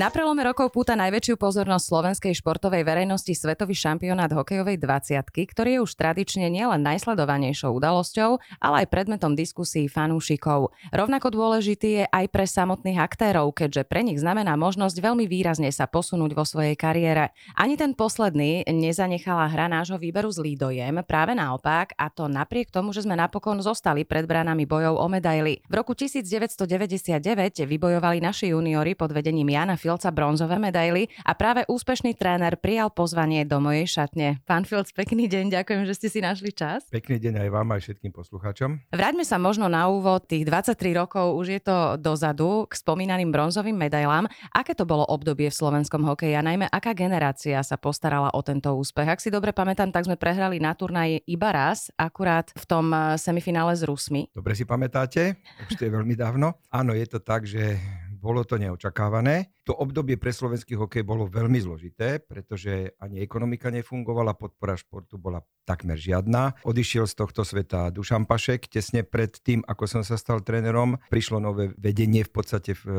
Na prelome rokov púta najväčšiu pozornosť slovenskej športovej verejnosti svetový šampionát hokejovej 20 ktorý je už tradične nielen najsledovanejšou udalosťou, ale aj predmetom diskusí fanúšikov. Rovnako dôležitý je aj pre samotných aktérov, keďže pre nich znamená možnosť veľmi výrazne sa posunúť vo svojej kariére. Ani ten posledný nezanechala hra nášho výberu zlý dojem, práve naopak, a to napriek tomu, že sme napokon zostali pred bránami bojov o medaily. V roku 1999 vybojovali naši juniori pod vedením Jana Fil Fielca bronzové medaily a práve úspešný tréner prijal pozvanie do mojej šatne. Pán Fielc, pekný deň, ďakujem, že ste si našli čas. Pekný deň aj vám, aj všetkým poslucháčom. Vráťme sa možno na úvod, tých 23 rokov už je to dozadu k spomínaným bronzovým medailám. Aké to bolo obdobie v slovenskom hokeji a najmä aká generácia sa postarala o tento úspech? Ak si dobre pamätám, tak sme prehrali na turnaji iba raz, akurát v tom eh, semifinále s Rusmi. Dobre si pamätáte, už to je veľmi dávno. Áno, je to tak, že bolo to neočakávané. To obdobie pre slovenský hokej bolo veľmi zložité, pretože ani ekonomika nefungovala, podpora športu bola takmer žiadna. Odišiel z tohto sveta Dušan Pašek. Tesne pred tým, ako som sa stal trénerom, prišlo nové vedenie v podstate v e,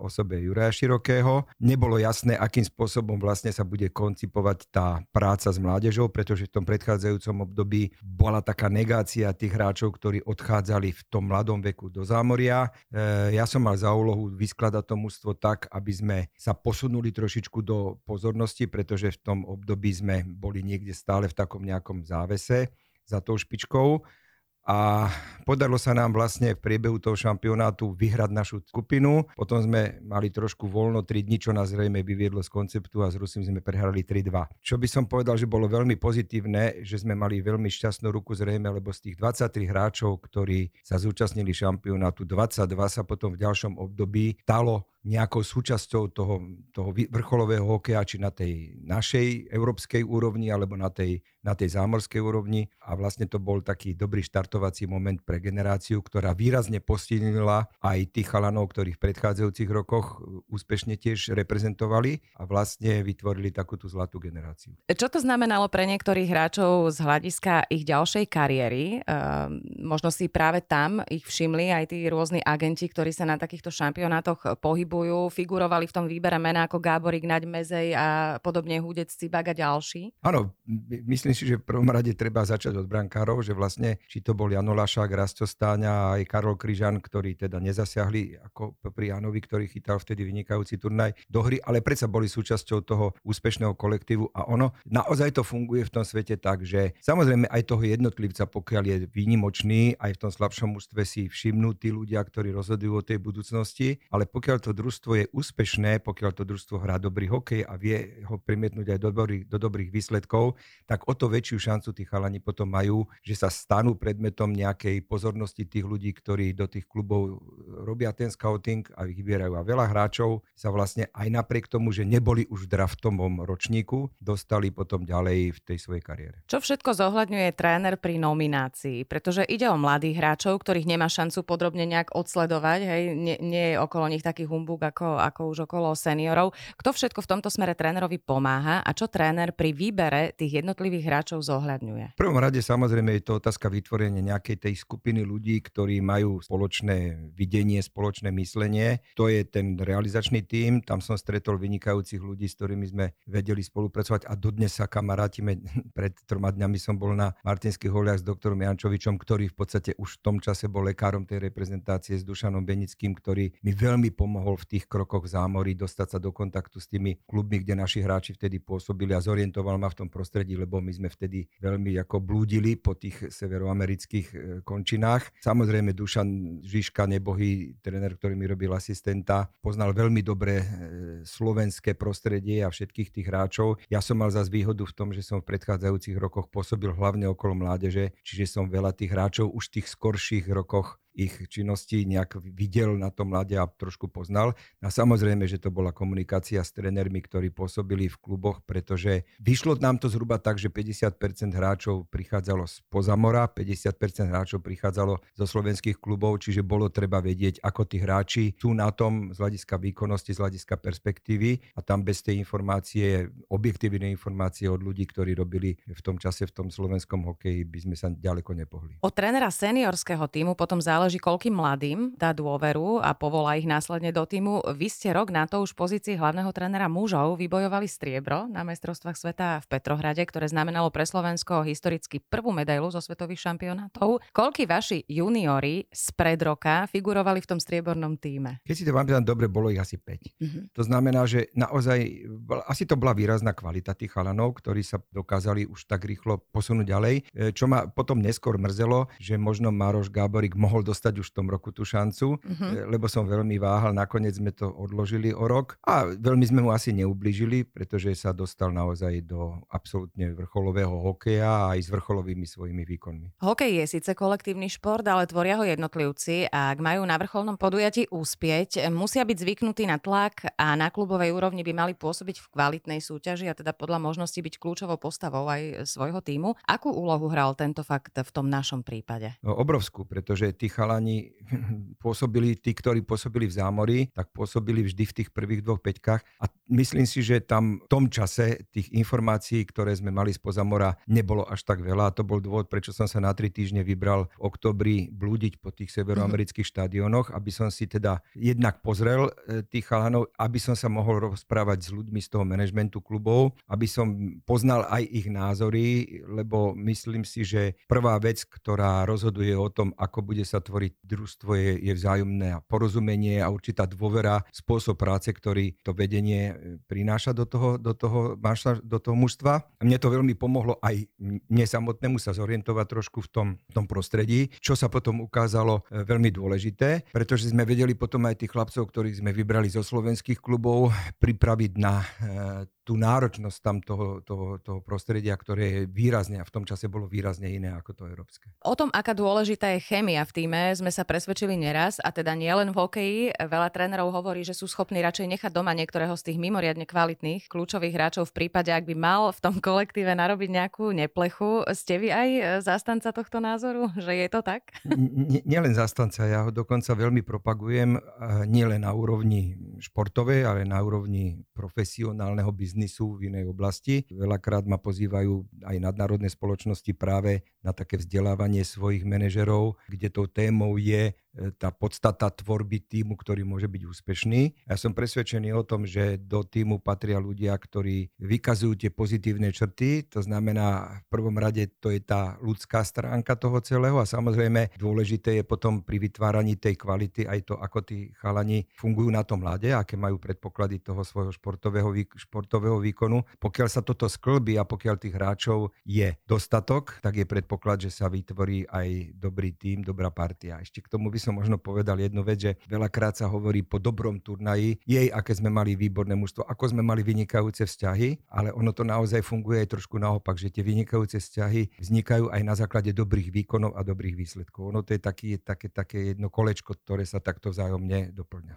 osobe Juraja Širokého. Nebolo jasné, akým spôsobom vlastne sa bude koncipovať tá práca s mládežou, pretože v tom predchádzajúcom období bola taká negácia tých hráčov, ktorí odchádzali v tom mladom veku do zámoria. E, ja som mal za úlohu vys- skladať to mužstvo tak, aby sme sa posunuli trošičku do pozornosti, pretože v tom období sme boli niekde stále v takom nejakom závese za tou špičkou a podarilo sa nám vlastne v priebehu toho šampionátu vyhrať našu skupinu. Potom sme mali trošku voľno 3 dní, čo nás zrejme vyviedlo z konceptu a s Rusím sme prehrali 3-2. Čo by som povedal, že bolo veľmi pozitívne, že sme mali veľmi šťastnú ruku zrejme, lebo z tých 23 hráčov, ktorí sa zúčastnili šampionátu, 22 sa potom v ďalšom období stalo nejakou súčasťou toho, toho vrcholového hokeja, či na tej našej európskej úrovni, alebo na tej, na tej zámorskej úrovni. A vlastne to bol taký dobrý štartovací moment pre generáciu, ktorá výrazne posilnila aj tých chalanov, ktorí v predchádzajúcich rokoch uh, úspešne tiež reprezentovali a vlastne vytvorili takúto zlatú generáciu. Čo to znamenalo pre niektorých hráčov z hľadiska ich ďalšej kariéry? Ehm, možno si práve tam ich všimli aj tí rôzni agenti, ktorí sa na takýchto šampionátoch pohybujú pohybujú, figurovali v tom výbere mená ako Gáborík, Naď Mezej a podobne Hudec, Cibak a ďalší? Áno, myslím si, že v prvom rade treba začať od brankárov, že vlastne či to bol Jano Lašák, Rasto a aj Karol Kryžan, ktorí teda nezasiahli ako pri Janovi, ktorý chytal vtedy vynikajúci turnaj do hry, ale predsa boli súčasťou toho úspešného kolektívu a ono naozaj to funguje v tom svete tak, že samozrejme aj toho jednotlivca, pokiaľ je výnimočný, aj v tom slabšom ústve si všimnú tí ľudia, ktorí rozhodujú o tej budúcnosti, ale pokiaľ to družstvo je úspešné, pokiaľ to družstvo hrá dobrý hokej a vie ho primietnúť aj do dobrých, do dobrých výsledkov, tak o to väčšiu šancu tí chalani potom majú, že sa stanú predmetom nejakej pozornosti tých ľudí, ktorí do tých klubov robia ten scouting a vybierajú. A veľa hráčov sa vlastne aj napriek tomu, že neboli už v draftovom ročníku, dostali potom ďalej v tej svojej kariére. Čo všetko zohľadňuje tréner pri nominácii? Pretože ide o mladých hráčov, ktorých nemá šancu podrobne nejak odsledovať, hej? Nie, nie je okolo nich taký humbug ako, ako už okolo seniorov. Kto všetko v tomto smere trénerovi pomáha a čo tréner pri výbere tých jednotlivých hráčov zohľadňuje? V prvom rade samozrejme je to otázka vytvorenia nejakej tej skupiny ľudí, ktorí majú spoločné videnie, spoločné myslenie. To je ten realizačný tím. Tam som stretol vynikajúcich ľudí, s ktorými sme vedeli spolupracovať a dodnes sa kamarátime. Pred troma dňami som bol na Martinských holiach s doktorom Jančovičom, ktorý v podstate už v tom čase bol lekárom tej reprezentácie s Dušanom Benickým, ktorý mi veľmi pomohol v v tých krokoch zámorí dostať sa do kontaktu s tými klubmi, kde naši hráči vtedy pôsobili a zorientoval ma v tom prostredí, lebo my sme vtedy veľmi ako blúdili po tých severoamerických e, končinách. Samozrejme Dušan Žižka, nebohý tréner, ktorý mi robil asistenta, poznal veľmi dobre e, slovenské prostredie a všetkých tých hráčov. Ja som mal zase výhodu v tom, že som v predchádzajúcich rokoch pôsobil hlavne okolo mládeže, čiže som veľa tých hráčov už v tých skorších rokoch ich činnosti nejak videl na tom mlade a trošku poznal. A samozrejme, že to bola komunikácia s trénermi, ktorí pôsobili v kluboch, pretože vyšlo nám to zhruba tak, že 50% hráčov prichádzalo z pozamora, 50% hráčov prichádzalo zo slovenských klubov, čiže bolo treba vedieť, ako tí hráči sú na tom z hľadiska výkonnosti, z hľadiska perspektívy a tam bez tej informácie, objektívnej informácie od ľudí, ktorí robili v tom čase v tom slovenskom hokeji, by sme sa ďaleko nepohli. Od trénera seniorského týmu potom záleží, koľkým mladým dá dôveru a povolá ich následne do týmu. Vy ste rok na to už pozícii hlavného trénera mužov vybojovali striebro na mestrovstvách sveta v Petrohrade, ktoré znamenalo pre Slovensko historicky prvú medailu zo svetových šampionátov. Koľky vaši juniori z pred roka figurovali v tom striebornom týme? Keď si to vám dobre, bolo ich asi 5. Mm-hmm. To znamená, že naozaj, asi to bola výrazná kvalita tých chalanov, ktorí sa dokázali už tak rýchlo posunúť ďalej. E, čo ma potom neskôr mrzelo, že možno Maroš Gáborik mohol dostať už v tom roku tú šancu, mm-hmm. lebo som veľmi váhal, nakoniec sme to odložili o rok a veľmi sme mu asi neublížili, pretože sa dostal naozaj do absolútne vrcholového hokeja aj s vrcholovými svojimi výkonmi. Hokej je síce kolektívny šport, ale tvoria ho jednotlivci a ak majú na vrcholnom podujatí úspieť, musia byť zvyknutí na tlak a na klubovej úrovni by mali pôsobiť v kvalitnej súťaži a teda podľa možnosti byť kľúčovou postavou aj svojho týmu. Akú úlohu hral tento fakt v tom našom prípade? No, obrovskú, pretože tí chalani pôsobili, tí, ktorí pôsobili v zámori, tak pôsobili vždy v tých prvých dvoch peťkách a myslím si, že tam v tom čase tých informácií, ktoré sme mali z pozamora, nebolo až tak veľa a to bol dôvod, prečo som sa na tri týždne vybral v oktobri blúdiť po tých severoamerických mm-hmm. štadiónoch, aby som si teda jednak pozrel e, tých chalanov, aby som sa mohol rozprávať s ľuďmi z toho manažmentu klubov, aby som poznal aj ich názory, lebo myslím si, že prvá vec, ktorá rozhoduje o tom, ako bude sa tvoriť družstvo, je, je vzájomné porozumenie a určitá dôvera, spôsob práce, ktorý to vedenie prináša do toho, do toho, do toho mužstva. Mne to veľmi pomohlo aj mne samotnému sa zorientovať trošku v tom, v tom prostredí, čo sa potom ukázalo e, veľmi dôležité, pretože sme vedeli potom aj tých chlapcov, ktorých sme vybrali zo slovenských klubov, pripraviť na e, tú náročnosť tam toho, toho, toho prostredia, ktoré je výrazne a v tom čase bolo výrazne iné ako to európske. O tom, aká dôležitá je chémia v týme, sme sa presvedčili neraz a teda nielen v hokeji. Veľa trénerov hovorí, že sú schopní radšej nechať doma niektorého z tých mimoriadne kvalitných kľúčových hráčov v prípade, ak by mal v tom kolektíve narobiť nejakú neplechu. Ste vy aj zástanca tohto názoru, že je to tak? Nielen zástanca, ja ho dokonca veľmi propagujem nielen na úrovni športovej, ale na úrovni profesionálneho biznisu v inej oblasti. Veľakrát ma pozývajú aj nadnárodné spoločnosti práve na také vzdelávanie svojich manažerov, kde tou témou je tá podstata tvorby týmu, ktorý môže byť úspešný. Ja som presvedčený o tom, že do týmu patria ľudia, ktorí vykazujú tie pozitívne črty, to znamená v prvom rade to je tá ľudská stránka toho celého a samozrejme dôležité je potom pri vytváraní tej kvality aj to, ako tí chalani fungujú na tom mlade, aké majú predpoklady toho svojho športového, športového výkonu. Pokiaľ sa toto sklbí a pokiaľ tých hráčov je dostatok, tak je predpoklad, že sa vytvorí aj dobrý tým, dobrá partia. Ešte k tomu by som možno povedal jednu vec, že veľakrát sa hovorí po dobrom turnaji, jej, aké sme mali výborné mužstvo, ako sme mali vynikajúce vzťahy, ale ono to naozaj funguje aj trošku naopak, že tie vynikajúce vzťahy vznikajú aj na základe dobrých výkonov a dobrých výsledkov. Ono to je taký, také, také jedno kolečko, ktoré sa takto vzájomne doplňa.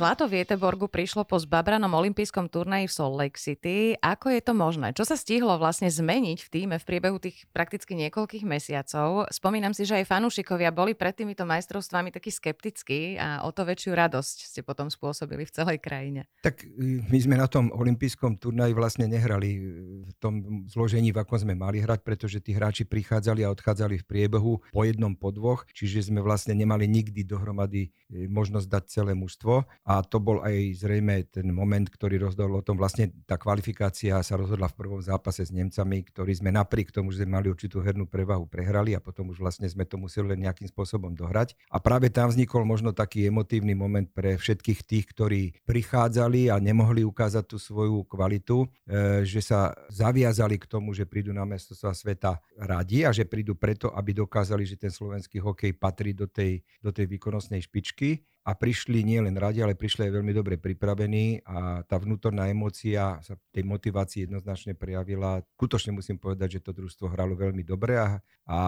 Zlato v Jeteborgu prišlo po zbabranom olympijskom turnaji v Salt Lake City. Ako je to možné? Čo sa stihlo vlastne zmeniť v týme v priebehu tých prakticky niekoľkých mesiacov? Spomínam si, že aj fanúšikovia boli pred týmito majstrovstvami takí skeptickí a o to väčšiu radosť ste potom spôsobili v celej krajine. Tak e, my sme na tom olympijskom turnaji vlastne nehrali v tom zložení, v akom sme mali hrať, pretože tí hráči prichádzali a odchádzali v priebehu po jednom, po dvoch, čiže sme vlastne nemali nikdy dohromady e, možnosť dať celé mužstvo to bol aj zrejme ten moment, ktorý rozhodol o tom. Vlastne tá kvalifikácia sa rozhodla v prvom zápase s Nemcami, ktorí sme napriek tomu, že sme mali určitú hernú prevahu, prehrali a potom už vlastne sme to museli len nejakým spôsobom dohrať. A práve tam vznikol možno taký emotívny moment pre všetkých tých, ktorí prichádzali a nemohli ukázať tú svoju kvalitu, e, že sa zaviazali k tomu, že prídu na sa sveta radi a že prídu preto, aby dokázali, že ten slovenský hokej patrí do tej, do tej výkonnostnej špičky a prišli nie len radi, ale prišli aj veľmi dobre pripravení a tá vnútorná emócia sa tej motivácii jednoznačne prejavila. Skutočne musím povedať, že to družstvo hralo veľmi dobre a, a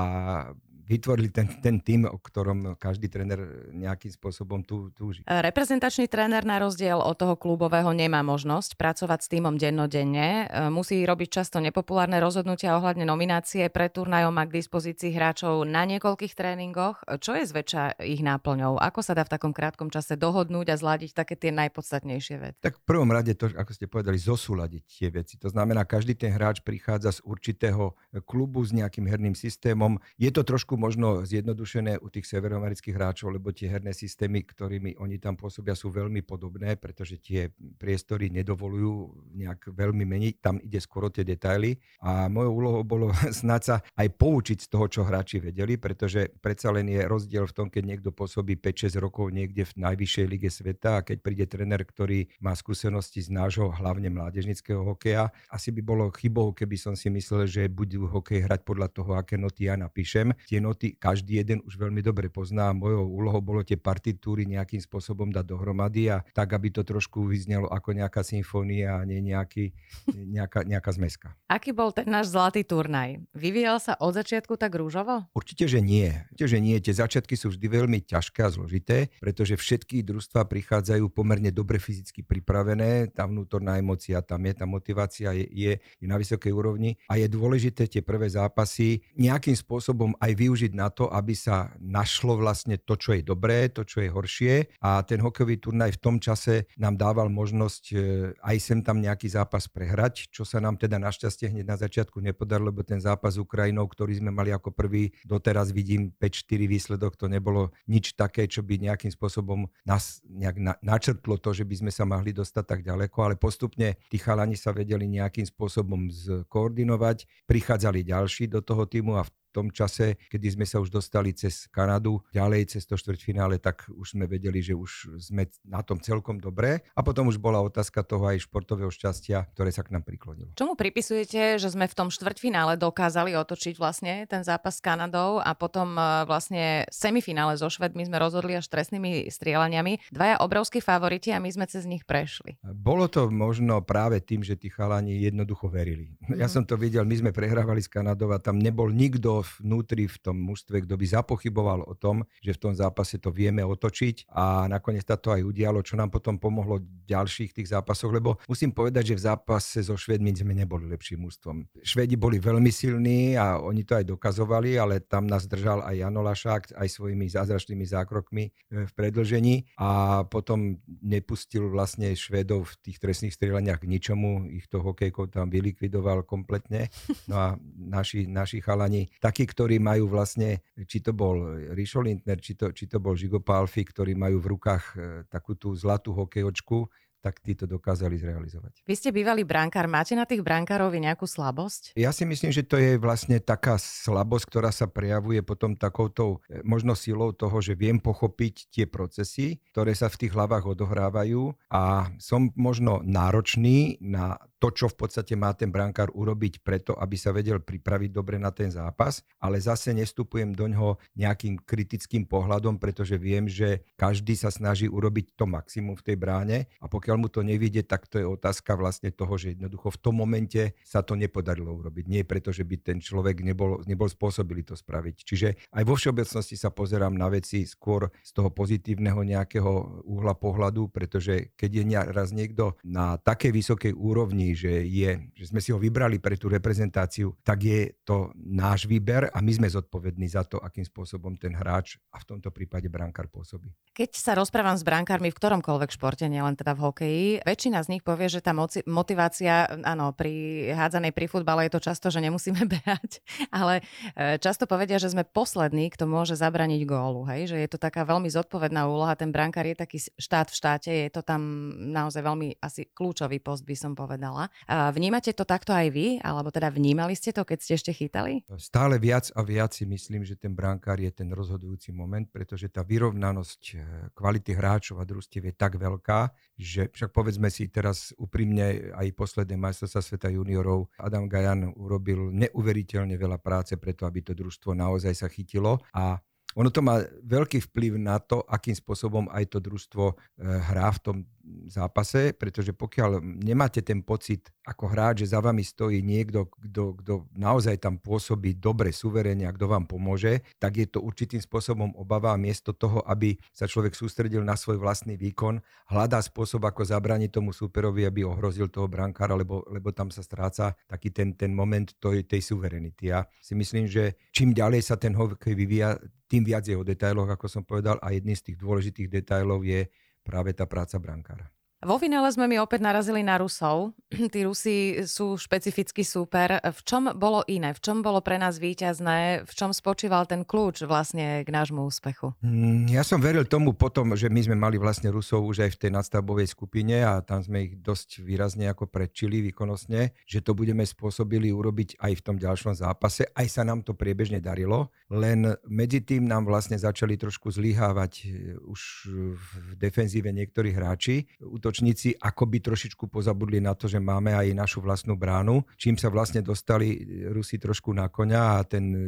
vytvorili ten, ten tým, o ktorom každý tréner nejakým spôsobom tú, túži. Reprezentačný tréner na rozdiel od toho klubového nemá možnosť pracovať s týmom dennodenne. E, musí robiť často nepopulárne rozhodnutia ohľadne nominácie. Pre turnajom má k dispozícii hráčov na niekoľkých tréningoch. Čo je zväčša ich náplňou? Ako sa dá v takom krátkom čase dohodnúť a zladiť také tie najpodstatnejšie veci? Tak v prvom rade to, ako ste povedali, zosúľadiť tie veci. To znamená, každý ten hráč prichádza z určitého klubu s nejakým herným systémom. Je to trošku možno zjednodušené u tých severoamerických hráčov, lebo tie herné systémy, ktorými oni tam pôsobia, sú veľmi podobné, pretože tie priestory nedovolujú nejak veľmi meniť. Tam ide skoro tie detaily. A mojou úlohou bolo snáď sa aj poučiť z toho, čo hráči vedeli, pretože predsa len je rozdiel v tom, keď niekto pôsobí 5-6 rokov niekde v najvyššej lige sveta a keď príde tréner, ktorý má skúsenosti z nášho hlavne mládežnického hokeja. Asi by bolo chybou, keby som si myslel, že budú hokej hrať podľa toho, aké noty ja napíšem. Tie noty každý jeden už veľmi dobre pozná. Mojou úlohou bolo tie partitúry nejakým spôsobom dať dohromady a tak, aby to trošku vyznelo ako nejaká symfónia a nie nejaký, nejaká, nejaká zmeska. Aký bol ten náš zlatý turnaj? Vyvíjal sa od začiatku tak rúžovo? Určite, že nie. Určite, že nie. Tie začiatky sú vždy veľmi ťažké a zložité, pretože všetky družstva prichádzajú pomerne dobre fyzicky pripravené. Tá vnútorná emocia tam je, tá motivácia je, je, je na vysokej úrovni a je dôležité tie prvé zápasy nejakým spôsobom aj využiť využiť na to, aby sa našlo vlastne to, čo je dobré, to, čo je horšie. A ten hokejový turnaj v tom čase nám dával možnosť e, aj sem tam nejaký zápas prehrať, čo sa nám teda našťastie hneď na začiatku nepodarilo, lebo ten zápas s Ukrajinou, ktorý sme mali ako prvý, doteraz vidím 5-4 výsledok, to nebolo nič také, čo by nejakým spôsobom nás nejak na, načrtlo to, že by sme sa mohli dostať tak ďaleko, ale postupne tí chalani sa vedeli nejakým spôsobom skoordinovať, prichádzali ďalší do toho týmu a v tom čase, kedy sme sa už dostali cez Kanadu, ďalej cez to štvrťfinále, tak už sme vedeli, že už sme na tom celkom dobré. A potom už bola otázka toho aj športového šťastia, ktoré sa k nám priklonilo. Čomu pripisujete, že sme v tom štvrťfinále dokázali otočiť vlastne ten zápas s Kanadou a potom e, vlastne semifinále so Švedmi sme rozhodli až trestnými strieľaniami. Dvaja obrovskí favoriti a my sme cez nich prešli. Bolo to možno práve tým, že tí chalani jednoducho verili. Mm. Ja mhm. som to videl, my sme prehrávali s Kanadou a tam nebol nikto vnútri v tom mužstve, kto by zapochyboval o tom, že v tom zápase to vieme otočiť a nakoniec sa to aj udialo, čo nám potom pomohlo v ďalších tých zápasoch, lebo musím povedať, že v zápase so Švedmi sme neboli lepším mužstvom. Švedi boli veľmi silní a oni to aj dokazovali, ale tam nás držal aj Jano Lašák aj svojimi zázračnými zákrokmi e, v predlžení a potom nepustil vlastne Švedov v tých trestných strieľaniach k ničomu, ich to hokejkov tam vylikvidoval kompletne. No a naši, naši chalani tak takí, ktorí majú vlastne, či to bol Rišo Lindner, či to, či to bol Žigo Palfi, ktorí majú v rukách e, takú tú zlatú hokejočku, tak tí to dokázali zrealizovať. Vy ste bývalý brankár, máte na tých brankárov nejakú slabosť? Ja si myslím, že to je vlastne taká slabosť, ktorá sa prejavuje potom takouto e, možno silou toho, že viem pochopiť tie procesy, ktoré sa v tých hlavách odohrávajú a som možno náročný na to, čo v podstate má ten brankár urobiť preto, aby sa vedel pripraviť dobre na ten zápas, ale zase nestupujem do ňoho nejakým kritickým pohľadom, pretože viem, že každý sa snaží urobiť to maximum v tej bráne a pokiaľ mu to nevidie, tak to je otázka vlastne toho, že jednoducho v tom momente sa to nepodarilo urobiť. Nie preto, že by ten človek nebol, nebol spôsobilý to spraviť. Čiže aj vo všeobecnosti sa pozerám na veci skôr z toho pozitívneho nejakého uhla pohľadu, pretože keď je raz niekto na takej vysokej úrovni, že, je, že sme si ho vybrali pre tú reprezentáciu, tak je to náš výber a my sme zodpovední za to, akým spôsobom ten hráč a v tomto prípade brankár pôsobí. Keď sa rozprávam s brankármi v ktoromkoľvek športe, nielen teda v hokeji, väčšina z nich povie, že tá motivácia, áno, pri hádzanej pri futbale je to často, že nemusíme behať, ale e, často povedia, že sme poslední, kto môže zabraniť gólu, hej? že je to taká veľmi zodpovedná úloha, ten brankár je taký štát v štáte, je to tam naozaj veľmi asi kľúčový post, by som povedala zaujímala. Vnímate to takto aj vy? Alebo teda vnímali ste to, keď ste ešte chytali? Stále viac a viac si myslím, že ten brankár je ten rozhodujúci moment, pretože tá vyrovnanosť eh, kvality hráčov a družstiev je tak veľká, že však povedzme si teraz úprimne aj posledné majstrovstvá sveta juniorov Adam Gajan urobil neuveriteľne veľa práce preto, aby to družstvo naozaj sa chytilo. A ono to má veľký vplyv na to, akým spôsobom aj to družstvo e, hrá v tom zápase, pretože pokiaľ nemáte ten pocit ako hráč, že za vami stojí niekto, kto, kto naozaj tam pôsobí dobre, suverene a kto vám pomôže, tak je to určitým spôsobom obava miesto toho, aby sa človek sústredil na svoj vlastný výkon, hľadá spôsob, ako zabrániť tomu superovi, aby ohrozil toho brankára, lebo, lebo tam sa stráca taký ten, ten moment tej, tej suverenity. Ja si myslím, že čím ďalej sa ten hokej vyvíja, tým viac je o detailoch, ako som povedal, a jedným z tých dôležitých detailov je práve tá práca brankára. Vo finále sme mi opäť narazili na Rusov. Tí Rusi sú špecifický súper. V čom bolo iné? V čom bolo pre nás výťazné? V čom spočíval ten kľúč vlastne k nášmu úspechu? Mm, ja som veril tomu potom, že my sme mali vlastne Rusov už aj v tej nadstavbovej skupine a tam sme ich dosť výrazne ako predčili výkonnostne, že to budeme spôsobili urobiť aj v tom ďalšom zápase. Aj sa nám to priebežne darilo, len medzi tým nám vlastne začali trošku zlyhávať e, už v defenzíve niektorí hráči útočníci akoby trošičku pozabudli na to, že máme aj našu vlastnú bránu, čím sa vlastne dostali Rusi trošku na koňa a ten e,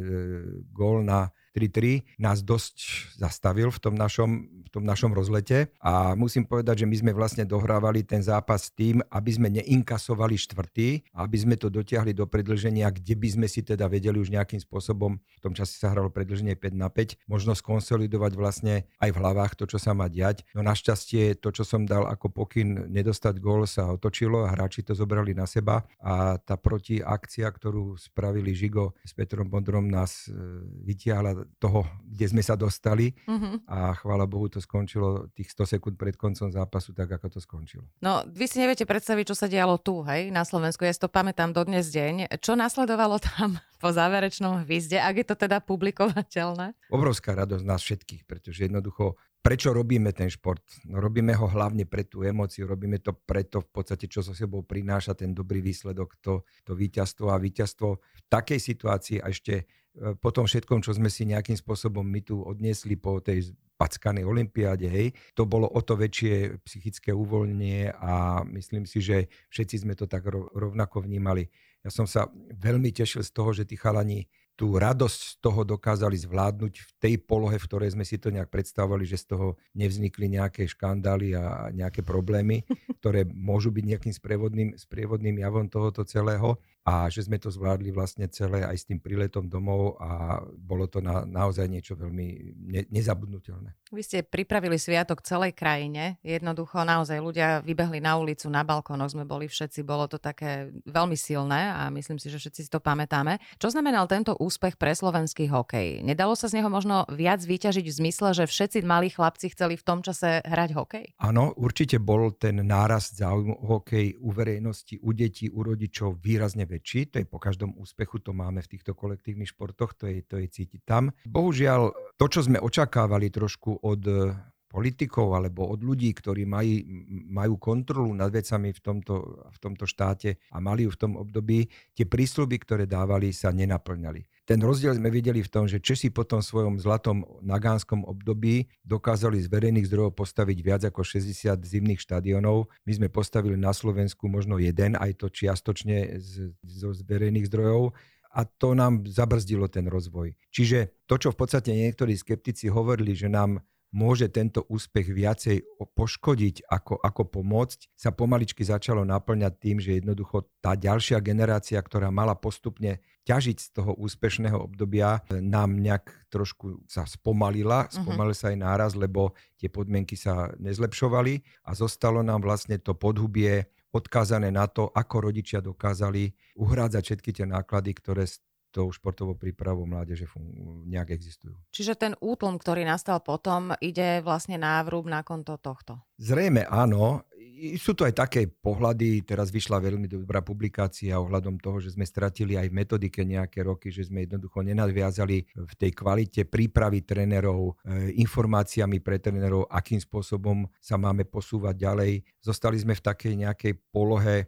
gól na 3-3 nás dosť zastavil v tom, našom, v tom našom rozlete a musím povedať, že my sme vlastne dohrávali ten zápas tým, aby sme neinkasovali štvrtý, aby sme to dotiahli do predlženia, kde by sme si teda vedeli už nejakým spôsobom, v tom čase sa hralo predlženie 5 na 5, možno skonsolidovať vlastne aj v hlavách to, čo sa má diať. No našťastie to, čo som dal ako pokyn nedostať gól sa otočilo a hráči to zobrali na seba a tá protiakcia, ktorú spravili Žigo s Petrom Bondrom nás e, vytiahla toho, kde sme sa dostali uh-huh. a chvála Bohu to skončilo tých 100 sekúnd pred koncom zápasu tak, ako to skončilo. No, vy si neviete predstaviť, čo sa dialo tu, hej, na Slovensku. Ja si to pamätám dodnes deň. Čo nasledovalo tam po záverečnom hvizde, ak je to teda publikovateľné? Obrovská radosť nás všetkých, pretože jednoducho prečo robíme ten šport? No robíme ho hlavne pre tú emóciu, robíme to preto v podstate, čo so sebou prináša ten dobrý výsledok, to, to víťazstvo a víťazstvo v takej situácii a ešte E, po tom všetkom, čo sme si nejakým spôsobom my tu odniesli po tej packanej olympiáde, hej, to bolo o to väčšie psychické uvoľnenie a myslím si, že všetci sme to tak rovnako vnímali. Ja som sa veľmi tešil z toho, že tí chalani tú radosť z toho dokázali zvládnuť v tej polohe, v ktorej sme si to nejak predstavovali, že z toho nevznikli nejaké škandály a nejaké problémy, ktoré môžu byť nejakým sprievodným, sprievodným javom tohoto celého a že sme to zvládli vlastne celé aj s tým príletom domov a bolo to na, naozaj niečo veľmi ne, nezabudnutelné. Vy ste pripravili sviatok celej krajine. Jednoducho naozaj ľudia vybehli na ulicu, na balkónoch sme boli všetci. Bolo to také veľmi silné a myslím si, že všetci si to pamätáme. Čo znamenal tento úspech pre slovenský hokej? Nedalo sa z neho možno viac vyťažiť v zmysle, že všetci malí chlapci chceli v tom čase hrať hokej? Áno, určite bol ten nárast záujmu hokej u verejnosti, u detí, u rodičov výrazne väčší. To je po každom úspechu, to máme v týchto kolektívnych športoch, to je, to je cítiť tam. Bohužiaľ, to, čo sme očakávali trošku od eh, politikov alebo od ľudí, ktorí maj, majú kontrolu nad vecami v tomto, v tomto štáte a mali ju v tom období, tie prísľuby, ktoré dávali, sa nenaplňali. Ten rozdiel sme videli v tom, že Česi po tom svojom zlatom nagánskom období dokázali z verejných zdrojov postaviť viac ako 60 zimných štadionov. My sme postavili na Slovensku možno jeden, aj to čiastočne z, z, z verejných zdrojov a to nám zabrzdilo ten rozvoj. Čiže to, čo v podstate niektorí skeptici hovorili, že nám môže tento úspech viacej poškodiť ako, ako pomôcť, sa pomaličky začalo naplňať tým, že jednoducho tá ďalšia generácia, ktorá mala postupne ťažiť z toho úspešného obdobia, nám nejak trošku sa spomalila, mhm. spomalil sa aj náraz, lebo tie podmienky sa nezlepšovali a zostalo nám vlastne to podhubie odkázané na to, ako rodičia dokázali uhrádzať všetky tie náklady, ktoré tou športovou prípravou mládeže nejak existujú. Čiže ten útlm, ktorý nastal potom, ide vlastne návrub na konto tohto? Zrejme áno sú to aj také pohľady, teraz vyšla veľmi dobrá publikácia ohľadom toho, že sme stratili aj v metodike nejaké roky, že sme jednoducho nenadviazali v tej kvalite prípravy trénerov, e, informáciami pre trénerov, akým spôsobom sa máme posúvať ďalej. Zostali sme v takej nejakej polohe e,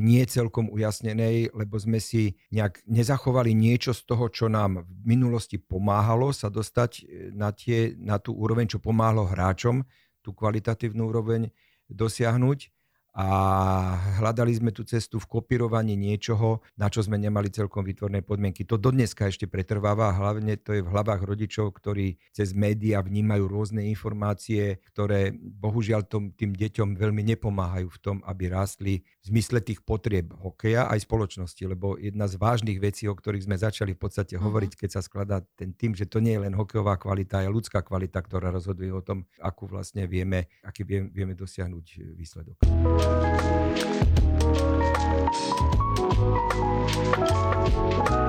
nie celkom ujasnenej, lebo sme si nejak nezachovali niečo z toho, čo nám v minulosti pomáhalo sa dostať e, na, tie, na tú úroveň, čo pomáhalo hráčom, tú kvalitatívnu úroveň dosiahnuť a hľadali sme tú cestu v kopírovaní niečoho, na čo sme nemali celkom vytvorné podmienky. To dodneska ešte pretrváva, hlavne to je v hlavách rodičov, ktorí cez médiá vnímajú rôzne informácie, ktoré bohužiaľ tom, tým deťom veľmi nepomáhajú v tom, aby rástli v zmysle tých potrieb hokeja aj spoločnosti, lebo jedna z vážnych vecí, o ktorých sme začali v podstate uh-huh. hovoriť, keď sa skladá ten tým, že to nie je len hokejová kvalita, je ľudská kvalita, ktorá rozhoduje o tom, akú vlastne vieme, aký vieme, vieme dosiahnuť výsledok. Música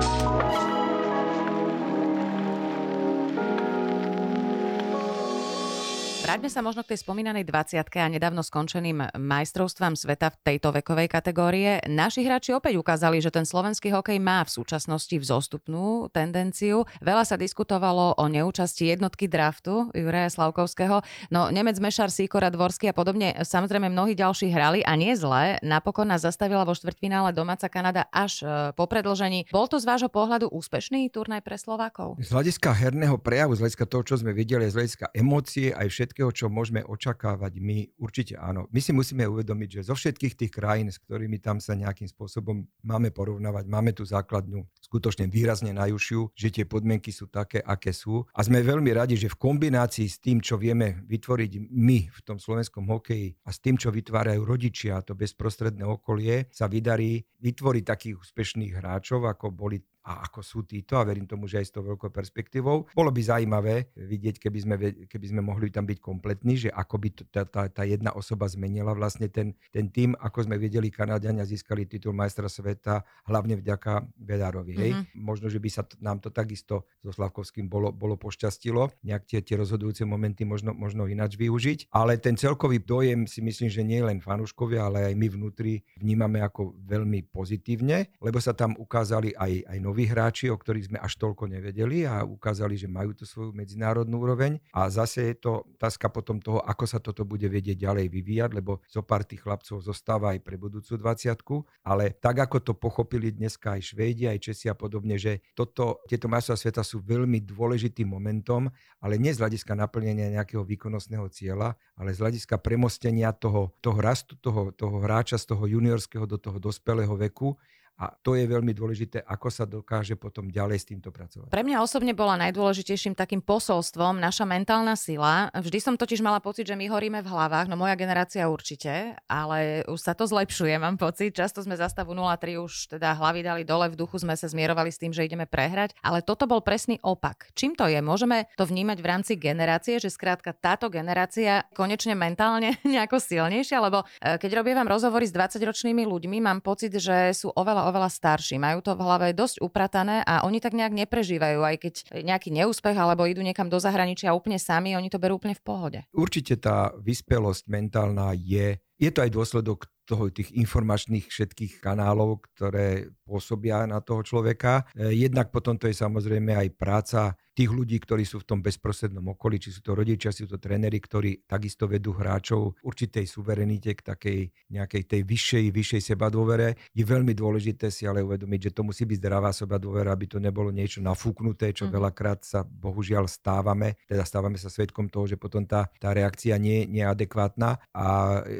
Vráťme sa možno k tej spomínanej 20 a nedávno skončeným majstrovstvám sveta v tejto vekovej kategórie. Naši hráči opäť ukázali, že ten slovenský hokej má v súčasnosti vzostupnú tendenciu. Veľa sa diskutovalo o neúčasti jednotky draftu Juraja Slavkovského. No Nemec Mešar, Sýkora, Dvorský a podobne, samozrejme mnohí ďalší hrali a nie zle. Napokon nás zastavila vo štvrťfinále domáca Kanada až e, po predlžení. Bol to z vášho pohľadu úspešný turnaj pre Slovákov? Z hľadiska herného prejavu, z hľadiska toho, čo sme videli, z hľadiska emócie aj všetky všetkého, čo môžeme očakávať my, určite áno. My si musíme uvedomiť, že zo všetkých tých krajín, s ktorými tam sa nejakým spôsobom máme porovnávať, máme tú základňu skutočne výrazne najúžšiu, že tie podmienky sú také, aké sú. A sme veľmi radi, že v kombinácii s tým, čo vieme vytvoriť my v tom slovenskom hokeji a s tým, čo vytvárajú rodičia, to bezprostredné okolie, sa vydarí vytvoriť takých úspešných hráčov, ako boli a ako sú títo a verím tomu, že aj s tou veľkou perspektívou. Bolo by zaujímavé vidieť, keby sme, keby sme mohli tam byť kompletní, že ako by tá, tá, tá jedna osoba zmenila vlastne ten, ten tým, ako sme videli, Kanadiania získali titul majstra sveta hlavne vďaka Vedárovi. Hej? Mm-hmm. Možno, že by sa t- nám to takisto so Slavkovským bolo, bolo pošťastilo, nejak tie, tie rozhodujúce momenty možno, možno ináč využiť, ale ten celkový dojem si myslím, že nie len fanúškovia, ale aj my vnútri vnímame ako veľmi pozitívne, lebo sa tam ukázali aj, aj noví hráči, o ktorých sme až toľko nevedeli a ukázali, že majú tú svoju medzinárodnú úroveň. A zase je to otázka potom toho, ako sa toto bude vedieť ďalej vyvíjať, lebo zo pár tých chlapcov zostáva aj pre budúcu 20 ale tak ako to pochopili dneska aj Švédi, aj Česi a podobne, že toto, tieto majstrovstvá sveta sú veľmi dôležitým momentom, ale nie z hľadiska naplnenia nejakého výkonnostného cieľa, ale z hľadiska premostenia toho, toho rastu toho, toho hráča z toho juniorského do toho dospelého veku a to je veľmi dôležité, ako sa dokáže potom ďalej s týmto pracovať. Pre mňa osobne bola najdôležitejším takým posolstvom naša mentálna sila. Vždy som totiž mala pocit, že my horíme v hlavách, no moja generácia určite, ale už sa to zlepšuje, mám pocit. Často sme za stavu 0-3 už teda hlavy dali dole, v duchu sme sa zmierovali s tým, že ideme prehrať, ale toto bol presný opak. Čím to je? Môžeme to vnímať v rámci generácie, že skrátka táto generácia konečne mentálne nejako silnejšia, lebo e, keď robím rozhovory s 20-ročnými ľuďmi, mám pocit, že sú oveľa oveľa starší, majú to v hlave dosť upratané a oni tak nejak neprežívajú, aj keď nejaký neúspech alebo idú niekam do zahraničia úplne sami, oni to berú úplne v pohode. Určite tá vyspelosť mentálna je, je to aj dôsledok toho, tých informačných všetkých kanálov, ktoré pôsobia na toho človeka. E, jednak potom to je samozrejme aj práca tých ľudí, ktorí sú v tom bezprostrednom okolí, či sú to rodičia, sú to tréneri, ktorí takisto vedú hráčov určitej suverenite k takej nejakej tej vyššej, vyššej sebadôvere. Je veľmi dôležité si ale uvedomiť, že to musí byť zdravá sebadôvera, aby to nebolo niečo nafúknuté, čo mm. veľakrát sa bohužiaľ stávame. Teda stávame sa svetkom toho, že potom tá, tá reakcia nie, nie je adekvátna. A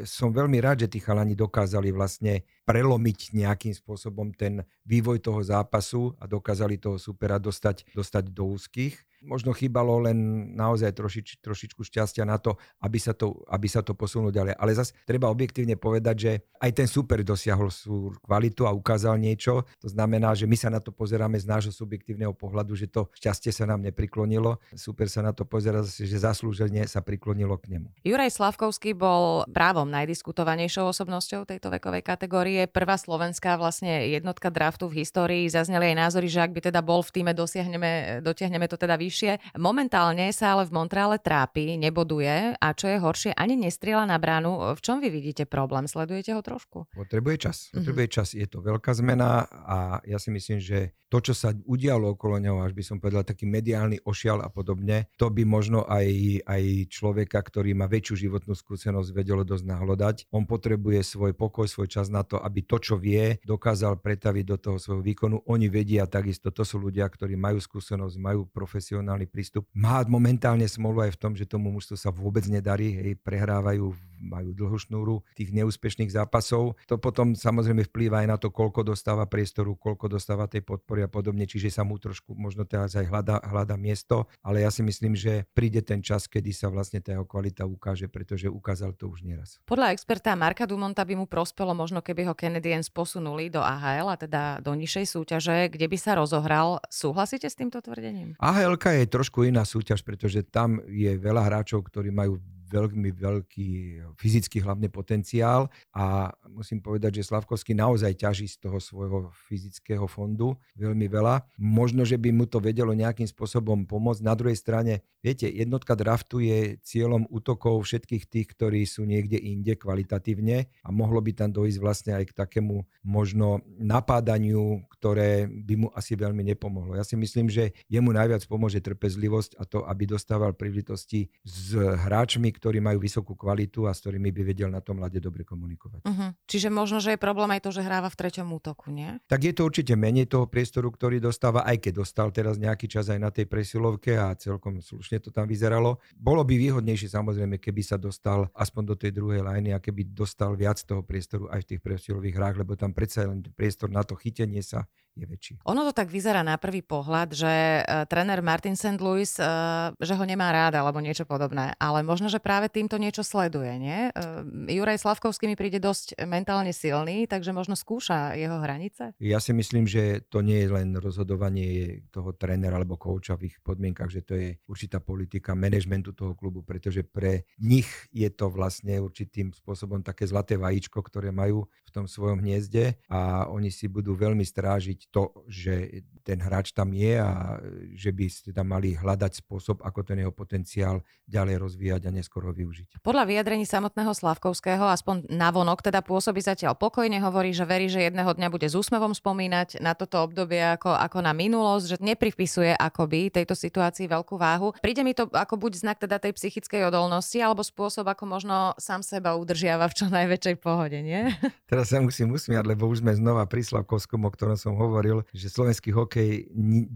som veľmi rád, že tí chalani dokázali vlastne prelomiť nejakým spôsobom ten vývoj toho zápasu a dokázali toho supera dostať, dostať do úzkých možno chýbalo len naozaj trošič, trošičku šťastia na to, aby sa to, aby sa to posunulo ďalej. Ale zase treba objektívne povedať, že aj ten super dosiahol sú kvalitu a ukázal niečo. To znamená, že my sa na to pozeráme z nášho subjektívneho pohľadu, že to šťastie sa nám nepriklonilo. Super sa na to pozera, že zaslúženie sa priklonilo k nemu. Juraj Slavkovský bol právom najdiskutovanejšou osobnosťou tejto vekovej kategórie. Prvá slovenská vlastne jednotka draftu v histórii. Zazneli aj názory, že ak by teda bol v týme, dotiahneme to teda vyššie najvyššie. Momentálne sa ale v Montreale trápi, neboduje a čo je horšie, ani nestriela na bránu. V čom vy vidíte problém? Sledujete ho trošku? Potrebuje čas. Mhm. Potrebuje mm-hmm. čas. Je to veľká zmena a ja si myslím, že to, čo sa udialo okolo neho, až by som povedal taký mediálny ošial a podobne, to by možno aj, aj človeka, ktorý má väčšiu životnú skúsenosť, vedelo dosť nahlodať. On potrebuje svoj pokoj, svoj čas na to, aby to, čo vie, dokázal pretaviť do toho svojho výkonu. Oni vedia takisto, to sú ľudia, ktorí majú skúsenosť, majú profesionálnu profesionálny prístup. Má momentálne smolu aj v tom, že tomu mužstvu sa vôbec nedarí, hej, prehrávajú majú dlhú šnúru tých neúspešných zápasov. To potom samozrejme vplýva aj na to, koľko dostáva priestoru, koľko dostáva tej podpory a podobne, čiže sa mu trošku možno teraz aj hľada, hľada miesto, ale ja si myslím, že príde ten čas, kedy sa vlastne tá jeho kvalita ukáže, pretože ukázal to už nieraz. Podľa experta Marka Dumonta by mu prospelo možno, keby ho Canadiens posunuli do AHL, a teda do nižšej súťaže, kde by sa rozohral. Súhlasíte s týmto tvrdením? AHL je trošku iná súťaž, pretože tam je veľa hráčov, ktorí majú veľmi veľký fyzický hlavne potenciál a musím povedať, že Slavkovský naozaj ťaží z toho svojho fyzického fondu veľmi veľa. Možno, že by mu to vedelo nejakým spôsobom pomôcť. Na druhej strane, viete, jednotka draftu je cieľom útokov všetkých tých, ktorí sú niekde inde kvalitatívne a mohlo by tam dojsť vlastne aj k takému možno napádaniu, ktoré by mu asi veľmi nepomohlo. Ja si myslím, že jemu najviac pomôže trpezlivosť a to, aby dostával príležitosti s hráčmi, ktorí majú vysokú kvalitu a s ktorými by vedel na tom mlade dobre komunikovať. Uh-huh. Čiže možno, že je problém aj to, že hráva v treťom útoku, nie? Tak je to určite menej toho priestoru, ktorý dostáva, aj keď dostal teraz nejaký čas aj na tej presilovke a celkom slušne to tam vyzeralo. Bolo by výhodnejšie samozrejme, keby sa dostal aspoň do tej druhej lajny a keby dostal viac toho priestoru aj v tých presilových hrách, lebo tam predsa len priestor na to chytenie sa je väčší. Ono to tak vyzerá na prvý pohľad, že uh, tréner Martin St. Louis, uh, že ho nemá rád alebo niečo podobné, ale možno, že práve týmto niečo sleduje, nie? Uh, Juraj Slavkovský mi príde dosť mentálne silný, takže možno skúša jeho hranice? Ja si myslím, že to nie je len rozhodovanie toho trénera alebo kouča v ich podmienkach, že to je určitá politika manažmentu toho klubu, pretože pre nich je to vlastne určitým spôsobom také zlaté vajíčko, ktoré majú v tom svojom hniezde a oni si budú veľmi strážiť to, že ten hráč tam je a že by ste tam mali hľadať spôsob, ako ten jeho potenciál ďalej rozvíjať a neskôr ho využiť. Podľa vyjadrení samotného Slavkovského, aspoň navonok, teda pôsobí zatiaľ pokojne, hovorí, že verí, že jedného dňa bude s úsmevom spomínať na toto obdobie ako, ako na minulosť, že nepripisuje akoby tejto situácii veľkú váhu. Príde mi to ako buď znak teda tej psychickej odolnosti, alebo spôsob, ako možno sám seba udržiava v čo najväčšej pohode, nie? Teraz sa musím usmiať, lebo už sme znova pri Slavkovskom, o ktorom som hovoril hovoril, že slovenský hokej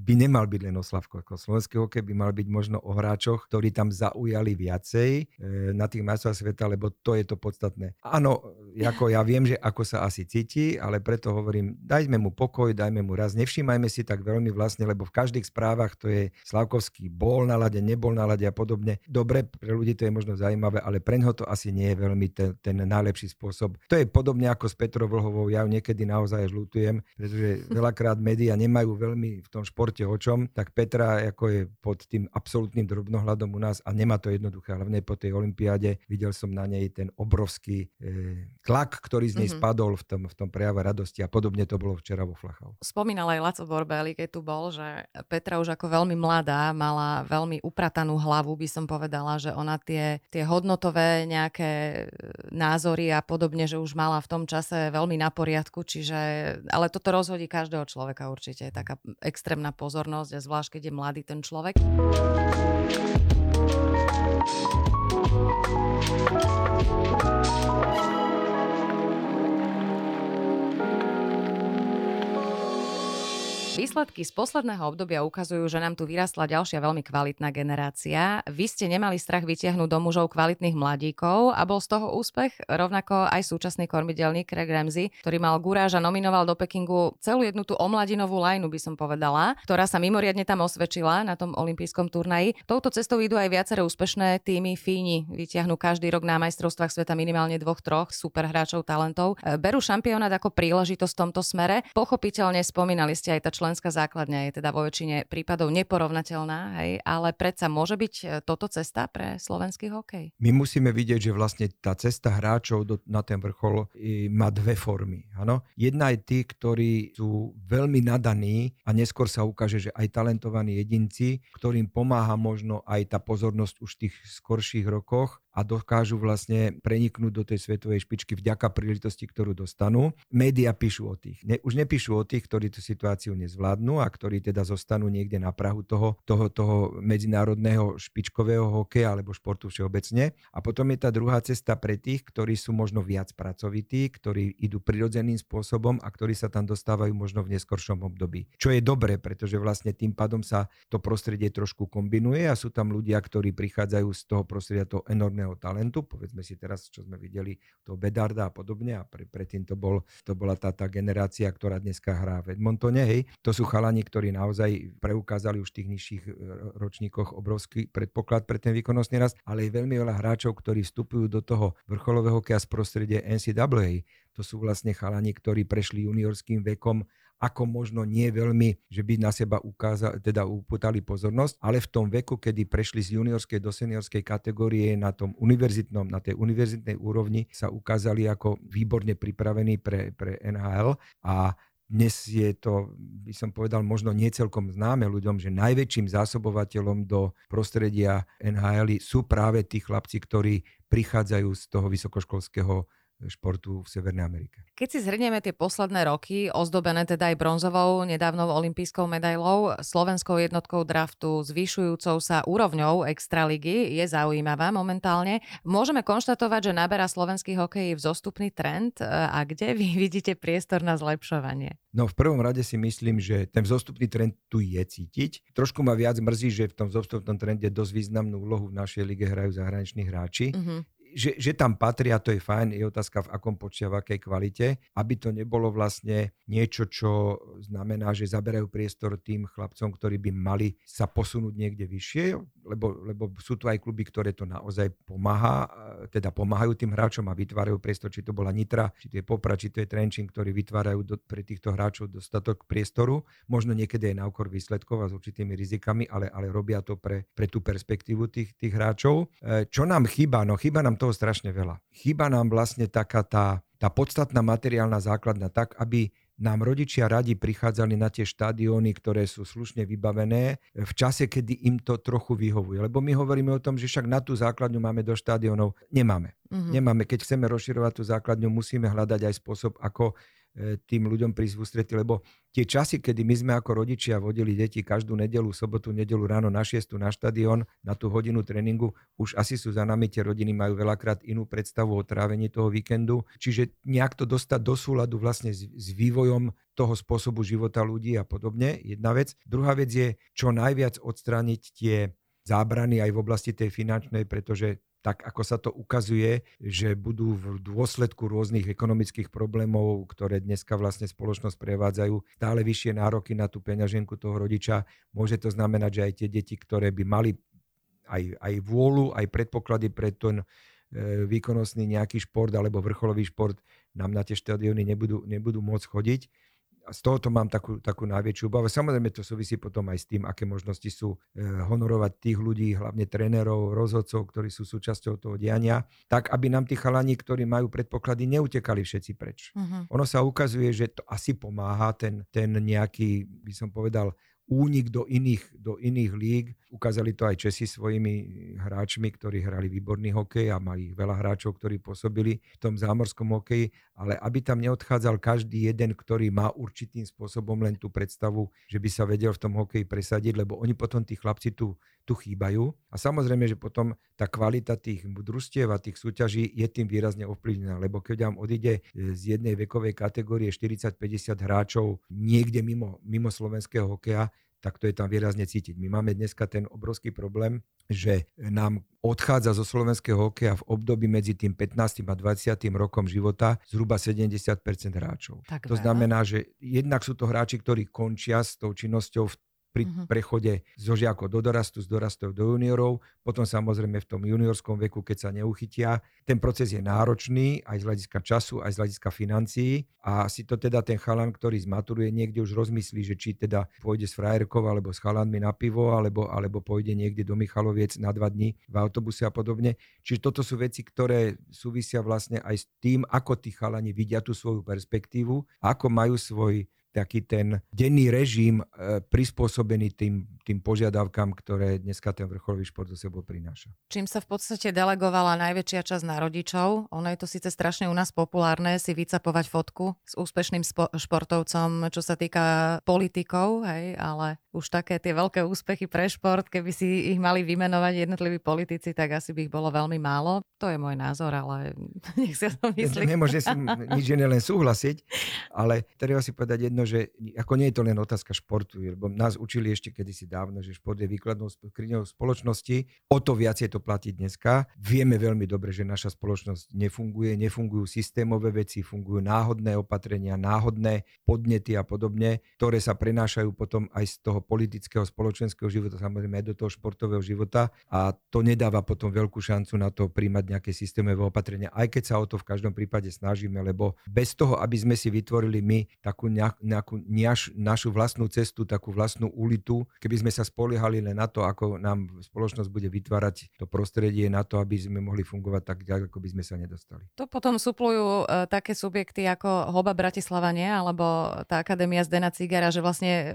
by nemal byť len o Slavko. Slovenský hokej by mal byť možno o hráčoch, ktorí tam zaujali viacej e, na tých majstrovstvách sveta, lebo to je to podstatné. Áno, ako ja viem, že ako sa asi cíti, ale preto hovorím, dajme mu pokoj, dajme mu raz, nevšímajme si tak veľmi vlastne, lebo v každých správach to je Slavkovský bol na lade, nebol na lade a podobne. Dobre, pre ľudí to je možno zaujímavé, ale pre ňoho to asi nie je veľmi ten, ten najlepší spôsob. To je podobne ako s Petrou Vlhovou, ja ju niekedy naozaj žlutujem, pretože veľakrát médiá nemajú veľmi v tom športe o čom, tak Petra ako je pod tým absolútnym drobnohľadom u nás a nemá to jednoduché. Hlavne po tej olympiáde videl som na nej ten obrovský e, tlak, ktorý z nej mm-hmm. spadol v tom, v tom prejave radosti a podobne to bolo včera vo Flachau. Spomínal aj Laco Borbeli, keď tu bol, že Petra už ako veľmi mladá mala veľmi upratanú hlavu, by som povedala, že ona tie, tie hodnotové nejaké e, názory a podobne, že už mala v tom čase veľmi na poriadku, čiže, ale toto rozhodí každého človeka určite je taká extrémna pozornosť a zvlášť, keď je mladý ten človek. Výsledky z posledného obdobia ukazujú, že nám tu vyrastla ďalšia veľmi kvalitná generácia. Vy ste nemali strach vytiahnuť do mužov kvalitných mladíkov a bol z toho úspech, rovnako aj súčasný kormidelník Craig Ramsey, ktorý mal guráž a nominoval do Pekingu celú jednu tú omladinovú lajnu, by som povedala, ktorá sa mimoriadne tam osvedčila na tom olympijskom turnaji. Touto cestou idú aj viaceré úspešné týmy Fíni. Vytiahnu každý rok na majstrovstvách sveta minimálne dvoch, troch super hráčov talentov. Berú šampionát ako príležitosť v tomto smere. Pochopiteľne spomínali ste aj tá členská základňa je teda vo väčšine prípadov neporovnateľná, hej, ale predsa môže byť e, toto cesta pre slovenský hokej? My musíme vidieť, že vlastne tá cesta hráčov do, na ten vrchol má dve formy. Ano? Jedna je tí, ktorí sú veľmi nadaní a neskôr sa ukáže, že aj talentovaní jedinci, ktorým pomáha možno aj tá pozornosť už v tých skorších rokoch a dokážu vlastne preniknúť do tej svetovej špičky vďaka príležitosti, ktorú dostanú. Média píšu o tých. Ne, už nepíšu o tých, ktorí tú situáciu nezvládnu a ktorí teda zostanú niekde na prahu toho, toho, toho medzinárodného špičkového hokeja alebo športu všeobecne. A potom je tá druhá cesta pre tých, ktorí sú možno viac pracovití, ktorí idú prirodzeným spôsobom a ktorí sa tam dostávajú možno v neskoršom období. Čo je dobré, pretože vlastne tým pádom sa to prostredie trošku kombinuje a sú tam ľudia, ktorí prichádzajú z toho prostredia toho enormného talentu, povedzme si teraz, čo sme videli, toho Bedarda a podobne a pre, predtým to, bol, to bola tá, tá generácia, ktorá dneska hrá v Edmontone, hej. To sú chalani, ktorí naozaj preukázali už v tých nižších e, ročníkoch obrovský predpoklad pre ten výkonnostný rast, ale je veľmi veľa hráčov, ktorí vstupujú do toho vrcholového hokeja z prostredie NCAA. To sú vlastne chalani, ktorí prešli juniorským vekom ako možno nie veľmi, že by na seba ukázali, teda upútali pozornosť, ale v tom veku, kedy prešli z juniorskej do seniorskej kategórie na tom univerzitnom, na tej univerzitnej úrovni sa ukázali ako výborne pripravení pre, pre NHL a dnes je to, by som povedal, možno nie celkom známe ľuďom, že najväčším zásobovateľom do prostredia NHL sú práve tí chlapci, ktorí prichádzajú z toho vysokoškolského športu v Severnej Amerike. Keď si zhrnieme tie posledné roky, ozdobené teda aj bronzovou, nedávnou olympijskou medailou, slovenskou jednotkou draftu, zvyšujúcou sa úrovňou extraligy, je zaujímavá momentálne. Môžeme konštatovať, že naberá slovenský hokej vzostupný trend a kde vy vidíte priestor na zlepšovanie? No v prvom rade si myslím, že ten vzostupný trend tu je cítiť. Trošku ma viac mrzí, že v tom vzostupnom trende dosť významnú úlohu v našej lige hrajú zahraniční hráči. Mm-hmm že, že tam patria, to je fajn, je otázka v akom počte, v akej kvalite, aby to nebolo vlastne niečo, čo znamená, že zaberajú priestor tým chlapcom, ktorí by mali sa posunúť niekde vyššie, lebo, lebo sú tu aj kluby, ktoré to naozaj pomáha, teda pomáhajú tým hráčom a vytvárajú priestor, či to bola Nitra, či to je Popra, či to je Trenčín, ktorí vytvárajú do, pre týchto hráčov dostatok priestoru, možno niekedy aj na úkor výsledkov a s určitými rizikami, ale, ale robia to pre, pre tú perspektívu tých, tých hráčov. E, čo nám chýba? No chýba nám to toho strašne veľa. Chýba nám vlastne taká tá, tá podstatná materiálna základna tak, aby nám rodičia radi prichádzali na tie štadióny, ktoré sú slušne vybavené v čase, kedy im to trochu vyhovuje. Lebo my hovoríme o tom, že však na tú základňu máme do štadiónov. Nemáme. Mm-hmm. Nemáme. Keď chceme rozširovať tú základňu, musíme hľadať aj spôsob, ako tým ľuďom prísť v ústrety, lebo tie časy, kedy my sme ako rodičia vodili deti každú nedelu, sobotu, nedelu ráno na 6 na štadión, na tú hodinu tréningu, už asi sú za nami, tie rodiny majú veľakrát inú predstavu o trávení toho víkendu. Čiže nejak to dostať do súladu vlastne s, s vývojom toho spôsobu života ľudí a podobne, jedna vec. Druhá vec je čo najviac odstrániť tie zábrany aj v oblasti tej finančnej, pretože tak ako sa to ukazuje, že budú v dôsledku rôznych ekonomických problémov, ktoré dneska vlastne spoločnosť prevádzajú, stále vyššie nároky na tú peňaženku toho rodiča. Môže to znamenať, že aj tie deti, ktoré by mali aj, aj vôľu, aj predpoklady pre ten e, výkonnostný nejaký šport alebo vrcholový šport nám na tie štadióny nebudú, nebudú môcť chodiť z tohoto mám takú, takú najväčšiu obavu. Samozrejme to súvisí potom aj s tým, aké možnosti sú e, honorovať tých ľudí, hlavne trénerov, rozhodcov, ktorí sú súčasťou toho diania, tak aby nám tí chalani, ktorí majú predpoklady, neutekali všetci preč. Uh-huh. Ono sa ukazuje, že to asi pomáha ten, ten nejaký, by som povedal, únik do iných, do iných líg. Ukázali to aj Česi svojimi hráčmi, ktorí hrali výborný hokej a mali veľa hráčov, ktorí pôsobili v tom zámorskom hokeji, ale aby tam neodchádzal každý jeden, ktorý má určitým spôsobom len tú predstavu, že by sa vedel v tom hokeji presadiť, lebo oni potom tí chlapci tu, tu chýbajú. A samozrejme, že potom tá kvalita tých družstiev a tých súťaží je tým výrazne ovplyvnená, lebo keď vám odíde z jednej vekovej kategórie 40-50 hráčov niekde mimo, mimo slovenského hokeja, tak to je tam výrazne cítiť. My máme dneska ten obrovský problém, že nám odchádza zo slovenského hokeja v období medzi tým 15. a 20. rokom života zhruba 70% hráčov. Tak to veľa. znamená, že jednak sú to hráči, ktorí končia s tou činnosťou v pri uh-huh. prechode zo žiakov do dorastu, z dorastov do juniorov, potom samozrejme v tom juniorskom veku, keď sa neuchytia. Ten proces je náročný aj z hľadiska času, aj z hľadiska financií a si to teda ten chalan, ktorý zmaturuje, niekde už rozmyslí, že či teda pôjde s frajerkou alebo s chalanmi na pivo, alebo, alebo pôjde niekde do Michaloviec na dva dní v autobuse a podobne. Čiže toto sú veci, ktoré súvisia vlastne aj s tým, ako tí chalani vidia tú svoju perspektívu, ako majú svoj taký ten denný režim e, prispôsobený tým, tým požiadavkám, ktoré dneska ten vrcholový šport zo sebou prináša. Čím sa v podstate delegovala najväčšia časť na rodičov. Ono je to síce strašne u nás populárne si vycapovať fotku s úspešným spo- športovcom, čo sa týka politikov, hej, ale už také tie veľké úspechy pre šport, keby si ich mali vymenovať jednotliví politici, tak asi by ich bolo veľmi málo. To je môj názor, ale nech si to myslí. Nemôže si nič len súhlasiť, ale treba si povedať jedno, že ako nie je to len otázka športu, lebo nás učili ešte kedysi dávno, že šport je výkladnou skriňou spoločnosti, o to viac je to platí dneska. Vieme veľmi dobre, že naša spoločnosť nefunguje, nefungujú systémové veci, fungujú náhodné opatrenia, náhodné podnety a podobne, ktoré sa prenášajú potom aj z toho politického, spoločenského života, samozrejme aj do toho športového života a to nedáva potom veľkú šancu na to príjmať nejaké systémové opatrenia, aj keď sa o to v každom prípade snažíme, lebo bez toho, aby sme si vytvorili my takú nejakú naš, našu vlastnú cestu, takú vlastnú ulitu, keby sme sa spoliehali len na to, ako nám spoločnosť bude vytvárať to prostredie na to, aby sme mohli fungovať tak, ako by sme sa nedostali. To potom suplujú e, také subjekty ako Hoba Bratislava, nie? Alebo tá Akadémia Zdena Cigara, že vlastne e,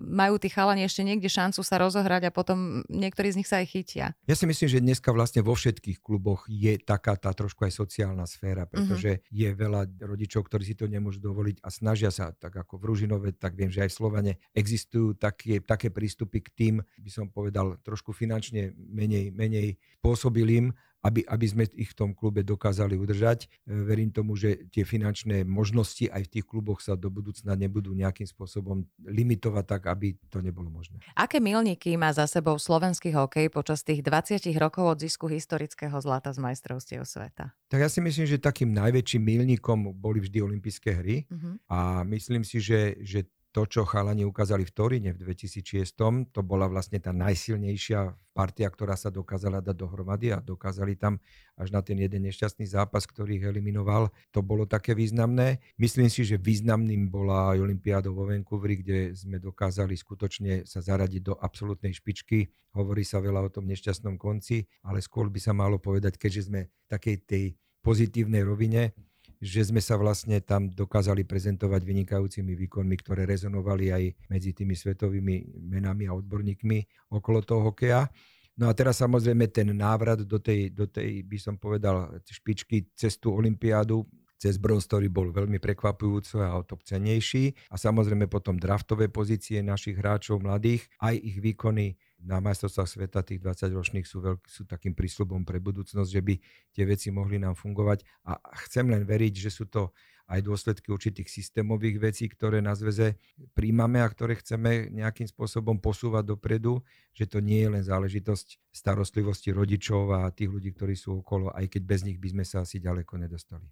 majú tí chalani ešte niekde šancu sa rozohrať a potom niektorí z nich sa aj chytia. Ja si myslím, že dneska vlastne vo všetkých kluboch je taká tá trošku aj sociálna sféra, mhm. pretože uh-huh. je veľa rodičov, ktorí si to nemôžu dovoliť a snažia sa, tak ako v Ružinove, tak viem, že aj v Slovane existujú také, také prístupy k tým, by som povedal, trošku finančne menej, menej spôsobilým aby, aby sme ich v tom klube dokázali udržať. E, verím tomu, že tie finančné možnosti aj v tých kluboch sa do budúcna nebudú nejakým spôsobom limitovať tak, aby to nebolo možné. Aké milníky má za sebou slovenský hokej počas tých 20 rokov od zisku historického zlata z majstrovstiev sveta? Tak ja si myslím, že takým najväčším milníkom boli vždy olympijské hry uh-huh. a myslím si, že, že to, čo chalani ukázali v Toríne v 2006, to bola vlastne tá najsilnejšia partia, ktorá sa dokázala dať dohromady a dokázali tam až na ten jeden nešťastný zápas, ktorý ich eliminoval. To bolo také významné. Myslím si, že významným bola aj Olympiáda vo Vancouveri, kde sme dokázali skutočne sa zaradiť do absolútnej špičky. Hovorí sa veľa o tom nešťastnom konci, ale skôr by sa malo povedať, keďže sme v takej tej pozitívnej rovine, že sme sa vlastne tam dokázali prezentovať vynikajúcimi výkonmi, ktoré rezonovali aj medzi tými svetovými menami a odborníkmi okolo toho hokeja. No a teraz samozrejme ten návrat do tej, do tej by som povedal, špičky cez tú olympiádu, cez bronz, ktorý bol veľmi prekvapujúci a o to cenejší. A samozrejme potom draftové pozície našich hráčov mladých, aj ich výkony na majstrovstvách sveta tých 20 ročných sú, veľk, sú takým prísľubom pre budúcnosť, že by tie veci mohli nám fungovať. A chcem len veriť, že sú to aj dôsledky určitých systémových vecí, ktoré na zväze príjmame a ktoré chceme nejakým spôsobom posúvať dopredu, že to nie je len záležitosť starostlivosti rodičov a tých ľudí, ktorí sú okolo, aj keď bez nich by sme sa asi ďaleko nedostali.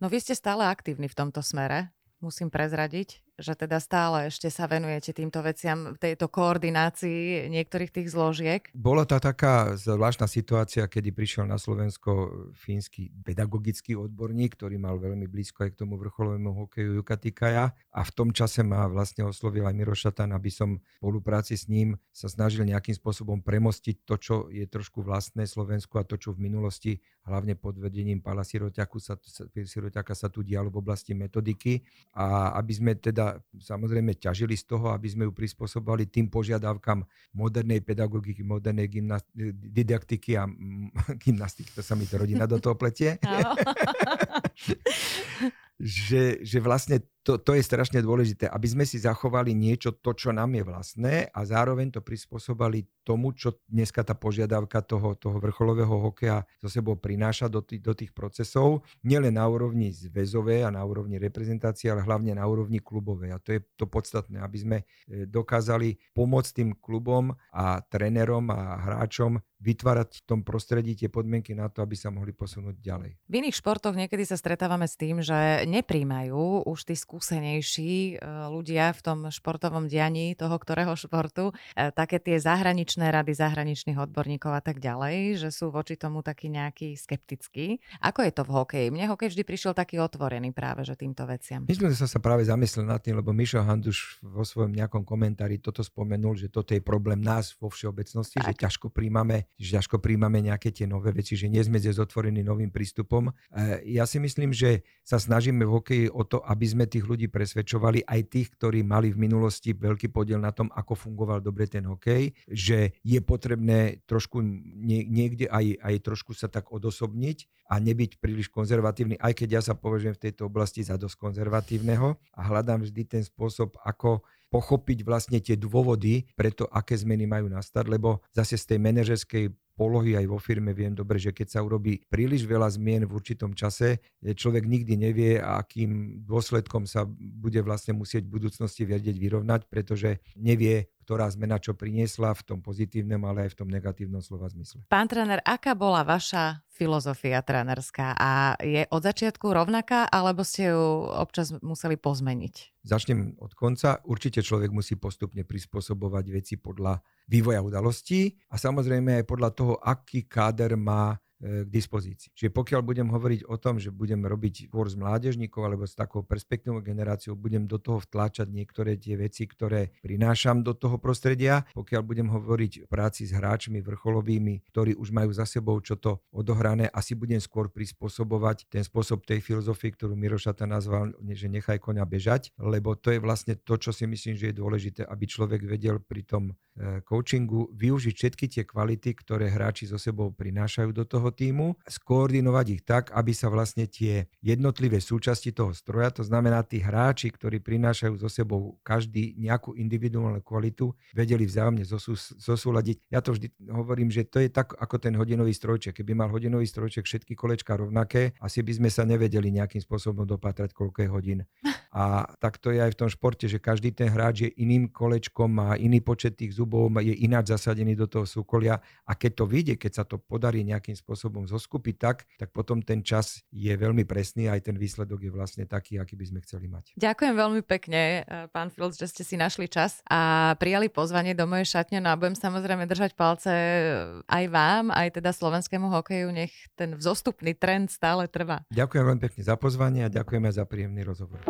No vy ste stále aktívni v tomto smere, musím prezradiť že teda stále ešte sa venujete týmto veciam, tejto koordinácii niektorých tých zložiek? Bola tá taká zvláštna situácia, kedy prišiel na Slovensko fínsky pedagogický odborník, ktorý mal veľmi blízko aj k tomu vrcholovému hokeju Juka Tikaja a v tom čase ma vlastne oslovil aj Miro Šatan, aby som v spolupráci s ním sa snažil nejakým spôsobom premostiť to, čo je trošku vlastné Slovensku a to, čo v minulosti hlavne pod vedením Pala Siroťaka sa, Siroťaka sa tu dialo v oblasti metodiky a aby sme teda samozrejme ťažili z toho, aby sme ju prispôsobovali tým požiadavkám modernej pedagogiky, modernej gymnast- didaktiky a gymnastiky. To sa mi to rodina do toho pletie. že, že vlastne to, to je strašne dôležité, aby sme si zachovali niečo, to, čo nám je vlastné a zároveň to prispôsobali tomu, čo dneska tá požiadavka toho, toho vrcholového hokeja so sebou prináša do, tých, do tých procesov, nielen na úrovni zväzovej a na úrovni reprezentácie, ale hlavne na úrovni klubovej. A to je to podstatné, aby sme e, dokázali pomôcť tým klubom a trénerom a hráčom vytvárať v tom prostredí tie podmienky na to, aby sa mohli posunúť ďalej. V iných športoch niekedy sa stretávame s tým, že nepríjmajú už tí skúsenejší e, ľudia v tom športovom dianí toho ktorého športu, e, také tie zahraničné rady zahraničných odborníkov a tak ďalej, že sú voči tomu taký nejaký skeptický. Ako je to v hokeji? Mne hokej vždy prišiel taký otvorený práve, že týmto veciam. My sme sa práve zamysleli nad tým, lebo Mišo Handuš vo svojom nejakom komentári toto spomenul, že toto je problém nás vo všeobecnosti, tak. že ťažko príjmame že ťažko príjmame nejaké tie nové veci, že nie sme otvorení novým prístupom. E, ja si myslím, že sa snažíme v hokeji o to, aby sme tých ľudí presvedčovali, aj tých, ktorí mali v minulosti veľký podiel na tom, ako fungoval dobre ten hokej, že je potrebné trošku niekde aj, aj trošku sa tak odosobniť a nebyť príliš konzervatívny, aj keď ja sa považujem v tejto oblasti za dosť konzervatívneho a hľadám vždy ten spôsob, ako pochopiť vlastne tie dôvody preto, aké zmeny majú nastať, lebo zase z tej manažerskej polohy aj vo firme viem dobre, že keď sa urobí príliš veľa zmien v určitom čase, človek nikdy nevie, akým dôsledkom sa bude vlastne musieť v budúcnosti vedieť vyrovnať, pretože nevie, ktorá zmena čo priniesla v tom pozitívnom, ale aj v tom negatívnom slova zmysle. Pán tréner, aká bola vaša filozofia trénerská a je od začiatku rovnaká, alebo ste ju občas museli pozmeniť? Začnem od konca. Určite človek musí postupne prispôsobovať veci podľa vývoja udalostí a samozrejme aj podľa toho, aký káder má k dispozícii. Čiže pokiaľ budem hovoriť o tom, že budem robiť skôr s mládežníkov alebo s takou perspektívnou generáciou, budem do toho vtláčať niektoré tie veci, ktoré prinášam do toho prostredia. Pokiaľ budem hovoriť o práci s hráčmi vrcholovými, ktorí už majú za sebou čo to odohrané, asi budem skôr prispôsobovať ten spôsob tej filozofie, ktorú Mirošata nazval, že nechaj koňa bežať, lebo to je vlastne to, čo si myslím, že je dôležité, aby človek vedel pri tom e, coachingu využiť všetky tie kvality, ktoré hráči so sebou prinášajú do toho toho týmu, skoordinovať ich tak, aby sa vlastne tie jednotlivé súčasti toho stroja, to znamená tí hráči, ktorí prinášajú so sebou každý nejakú individuálnu kvalitu, vedeli vzájomne zosú, zosúľadiť. Ja to vždy hovorím, že to je tak ako ten hodinový strojček. Keby mal hodinový strojček všetky kolečka rovnaké, asi by sme sa nevedeli nejakým spôsobom dopatrať, koľko je hodín. A tak to je aj v tom športe, že každý ten hráč je iným kolečkom, má iný počet tých zubov, je ináč zasadený do toho súkolia a keď to vyjde, keď sa to podarí nejakým spôsobom zoskupiť tak, tak potom ten čas je veľmi presný a aj ten výsledok je vlastne taký, aký by sme chceli mať. Ďakujem veľmi pekne, eh, pán Filc, že ste si našli čas a prijali pozvanie do mojej šatne. No a budem samozrejme držať palce eh, aj vám, aj teda slovenskému hokeju, nech ten vzostupný trend stále trvá. Ďakujem veľmi pekne za pozvanie a ďakujem aj za príjemný rozhovor.